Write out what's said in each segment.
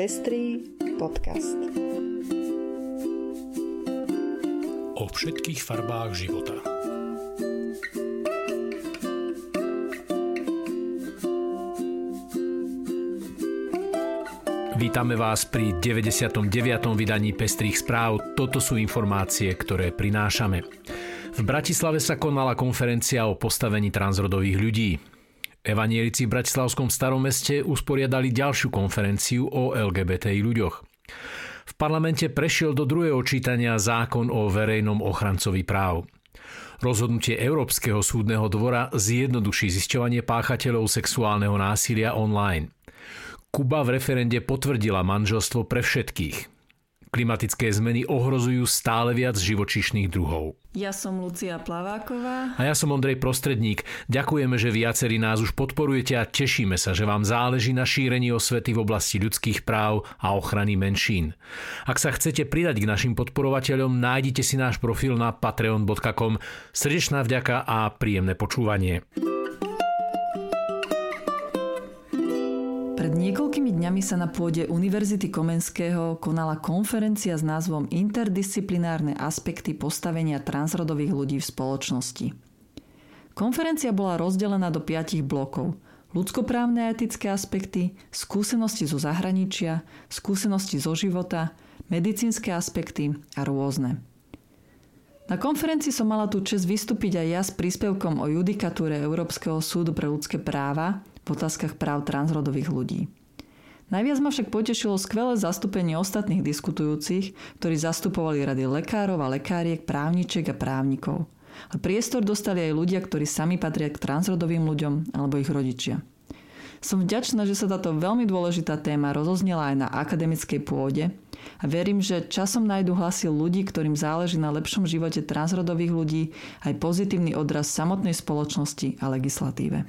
Pestrý podcast. O všetkých farbách života. Vítame vás pri 99. vydaní Pestrých správ. Toto sú informácie, ktoré prinášame. V Bratislave sa konala konferencia o postavení transrodových ľudí. Evanielici v Bratislavskom starom meste usporiadali ďalšiu konferenciu o LGBTI ľuďoch. V parlamente prešiel do druhého čítania zákon o verejnom ochrancovi práv. Rozhodnutie Európskeho súdneho dvora zjednoduší zisťovanie páchateľov sexuálneho násilia online. Kuba v referende potvrdila manželstvo pre všetkých. Klimatické zmeny ohrozujú stále viac živočíšnych druhov. Ja som Lucia Plaváková. A ja som Ondrej Prostredník. Ďakujeme, že viacerí nás už podporujete a tešíme sa, že vám záleží na šírení osvety v oblasti ľudských práv a ochrany menšín. Ak sa chcete pridať k našim podporovateľom, nájdite si náš profil na patreon.com. Srdečná vďaka a príjemné počúvanie. Pred niekoľkými dňami sa na pôde Univerzity Komenského konala konferencia s názvom Interdisciplinárne aspekty postavenia transrodových ľudí v spoločnosti. Konferencia bola rozdelená do piatich blokov. Ľudskoprávne a etické aspekty, skúsenosti zo zahraničia, skúsenosti zo života, medicínske aspekty a rôzne. Na konferencii som mala tu čest vystúpiť aj ja s príspevkom o judikatúre Európskeho súdu pre ľudské práva v otázkach práv transrodových ľudí. Najviac ma však potešilo skvelé zastúpenie ostatných diskutujúcich, ktorí zastupovali rady lekárov a lekáriek, právničiek a právnikov. A priestor dostali aj ľudia, ktorí sami patria k transrodovým ľuďom alebo ich rodičia. Som vďačná, že sa táto veľmi dôležitá téma rozoznela aj na akademickej pôde a verím, že časom nájdu hlasy ľudí, ktorým záleží na lepšom živote transrodových ľudí aj pozitívny odraz samotnej spoločnosti a legislatíve.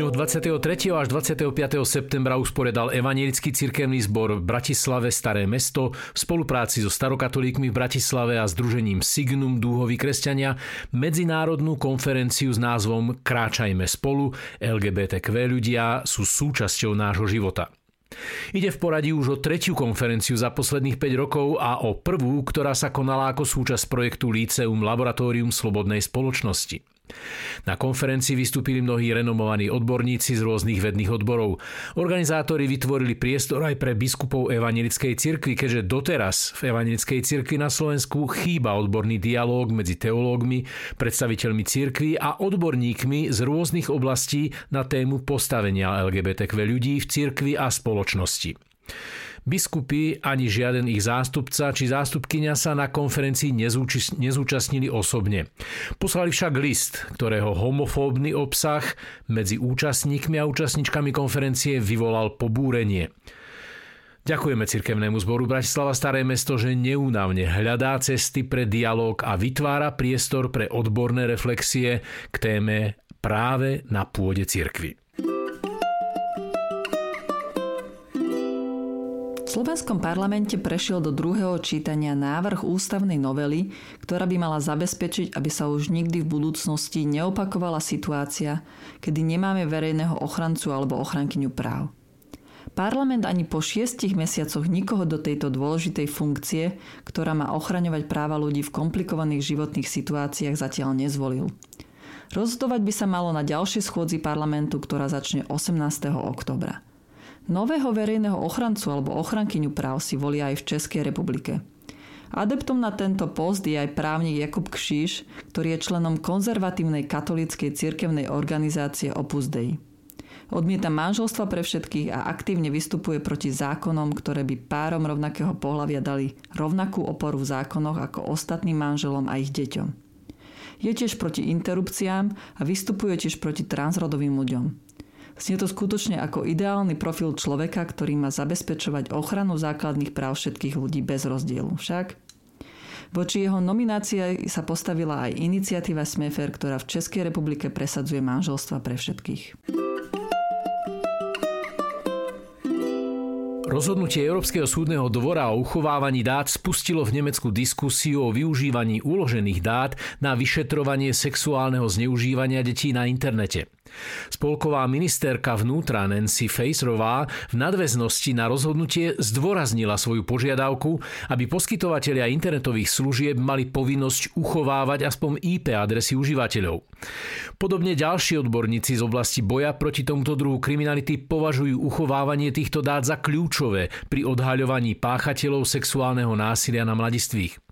Dňoch 23. až 25. septembra usporiadal Evangelický cirkevný zbor v Bratislave Staré mesto v spolupráci so starokatolíkmi v Bratislave a združením Signum Dúhoví kresťania medzinárodnú konferenciu s názvom Kráčajme spolu, LGBTQ ľudia sú súčasťou nášho života. Ide v poradí už o tretiu konferenciu za posledných 5 rokov a o prvú, ktorá sa konala ako súčasť projektu Líceum Laboratórium Slobodnej spoločnosti. Na konferencii vystúpili mnohí renomovaní odborníci z rôznych vedných odborov. Organizátori vytvorili priestor aj pre biskupov Evangelickej cirkvi, keďže doteraz v Evangelickej cirkvi na Slovensku chýba odborný dialóg medzi teológmi, predstaviteľmi cirkvi a odborníkmi z rôznych oblastí na tému postavenia LGBTQ ľudí v cirkvi a spoločnosti. Biskupy ani žiaden ich zástupca či zástupkynia sa na konferencii nezúčastnili osobne. Poslali však list, ktorého homofóbny obsah medzi účastníkmi a účastníčkami konferencie vyvolal pobúrenie. Ďakujeme cirkevnému zboru Bratislava Staré mesto, že neúnavne hľadá cesty pre dialog a vytvára priestor pre odborné reflexie k téme práve na pôde cirkvy. Slovenskom parlamente prešiel do druhého čítania návrh ústavnej novely, ktorá by mala zabezpečiť, aby sa už nikdy v budúcnosti neopakovala situácia, kedy nemáme verejného ochrancu alebo ochrankyňu práv. Parlament ani po šiestich mesiacoch nikoho do tejto dôležitej funkcie, ktorá má ochraňovať práva ľudí v komplikovaných životných situáciách, zatiaľ nezvolil. Rozhodovať by sa malo na ďalšej schôdzi parlamentu, ktorá začne 18. oktobra. Nového verejného ochrancu alebo ochrankyňu práv si volia aj v Českej republike. Adeptom na tento post je aj právnik Jakub Kšíš, ktorý je členom konzervatívnej katolíckej cirkevnej organizácie Opus Dei. Odmieta manželstva pre všetkých a aktívne vystupuje proti zákonom, ktoré by párom rovnakého pohľavia dali rovnakú oporu v zákonoch ako ostatným manželom a ich deťom. Je tiež proti interrupciám a vystupuje tiež proti transrodovým ľuďom. Znie to skutočne ako ideálny profil človeka, ktorý má zabezpečovať ochranu základných práv všetkých ľudí bez rozdielu. Však Voči jeho nominácii sa postavila aj iniciatíva Smefer, ktorá v Českej republike presadzuje manželstva pre všetkých. Rozhodnutie Európskeho súdneho dvora o uchovávaní dát spustilo v Nemecku diskusiu o využívaní uložených dát na vyšetrovanie sexuálneho zneužívania detí na internete. Spolková ministerka vnútra Nancy Facerová v nadväznosti na rozhodnutie zdôraznila svoju požiadavku, aby poskytovatelia internetových služieb mali povinnosť uchovávať aspoň IP adresy užívateľov. Podobne ďalší odborníci z oblasti boja proti tomuto druhu kriminality považujú uchovávanie týchto dát za kľúčové pri odhaľovaní páchateľov sexuálneho násilia na mladistvých.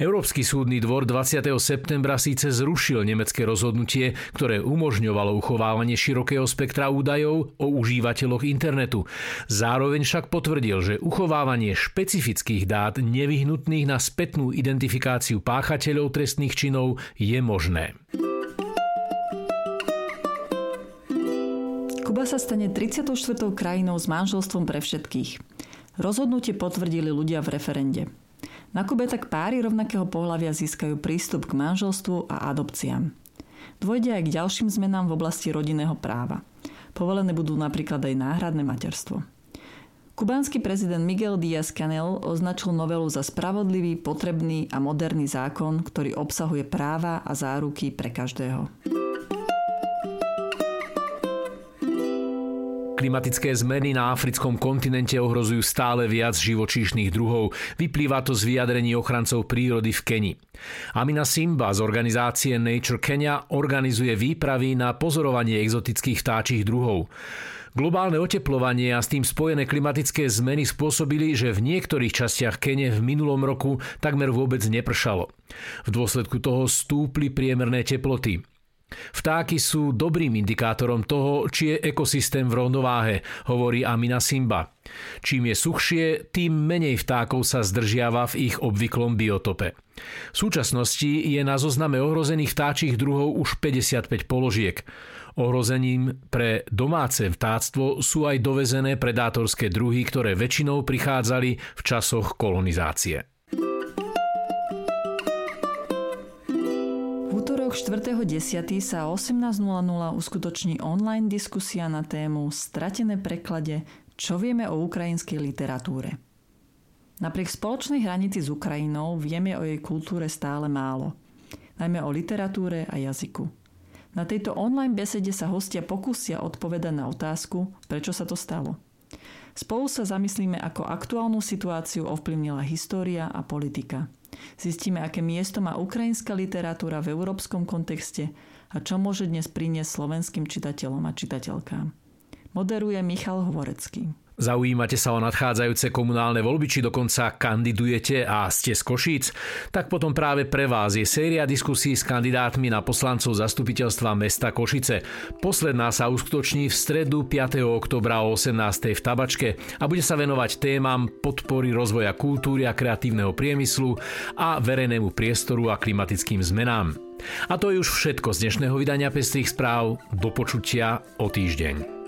Európsky súdny dvor 20. septembra síce zrušil nemecké rozhodnutie, ktoré umožňovalo uchovávanie širokého spektra údajov o užívateľoch internetu. Zároveň však potvrdil, že uchovávanie špecifických dát nevyhnutných na spätnú identifikáciu páchateľov trestných činov je možné. Kuba sa stane 34. krajinou s manželstvom pre všetkých. Rozhodnutie potvrdili ľudia v referende. Na Kube tak páry rovnakého pohľavia získajú prístup k manželstvu a adopciám. Dôjde aj k ďalším zmenám v oblasti rodinného práva. Povolené budú napríklad aj náhradné materstvo. Kubánsky prezident Miguel Díaz-Canel označil novelu za spravodlivý, potrebný a moderný zákon, ktorý obsahuje práva a záruky pre každého. Klimatické zmeny na africkom kontinente ohrozujú stále viac živočíšnych druhov. Vyplýva to z vyjadrení ochrancov prírody v Keni. Amina Simba z organizácie Nature Kenya organizuje výpravy na pozorovanie exotických vtáčich druhov. Globálne oteplovanie a s tým spojené klimatické zmeny spôsobili, že v niektorých častiach Kene v minulom roku takmer vôbec nepršalo. V dôsledku toho stúpli priemerné teploty. Vtáky sú dobrým indikátorom toho, či je ekosystém v rovnováhe, hovorí Amina Simba. Čím je suchšie, tým menej vtákov sa zdržiava v ich obvyklom biotope. V súčasnosti je na zozname ohrozených vtáčich druhov už 55 položiek. Ohrozením pre domáce vtáctvo sú aj dovezené predátorské druhy, ktoré väčšinou prichádzali v časoch kolonizácie. 4.10. sa 18.00 uskutoční online diskusia na tému Stratené preklade Čo vieme o ukrajinskej literatúre. Napriek spoločnej hranici s Ukrajinou vieme o jej kultúre stále málo. Najmä o literatúre a jazyku. Na tejto online besede sa hostia pokúsia odpovedať na otázku, prečo sa to stalo. Spolu sa zamyslíme, ako aktuálnu situáciu ovplyvnila história a politika – Zistíme, aké miesto má ukrajinská literatúra v európskom kontexte a čo môže dnes priniesť slovenským čitateľom a čitateľkám. Moderuje Michal Hovorecký. Zaujímate sa o nadchádzajúce komunálne voľby, či dokonca kandidujete a ste z Košíc? Tak potom práve pre vás je séria diskusí s kandidátmi na poslancov zastupiteľstva mesta Košice. Posledná sa uskutoční v stredu 5. oktobra o 18. v Tabačke a bude sa venovať témam podpory rozvoja kultúry a kreatívneho priemyslu a verejnému priestoru a klimatickým zmenám. A to je už všetko z dnešného vydania Pestrých správ. Do počutia o týždeň.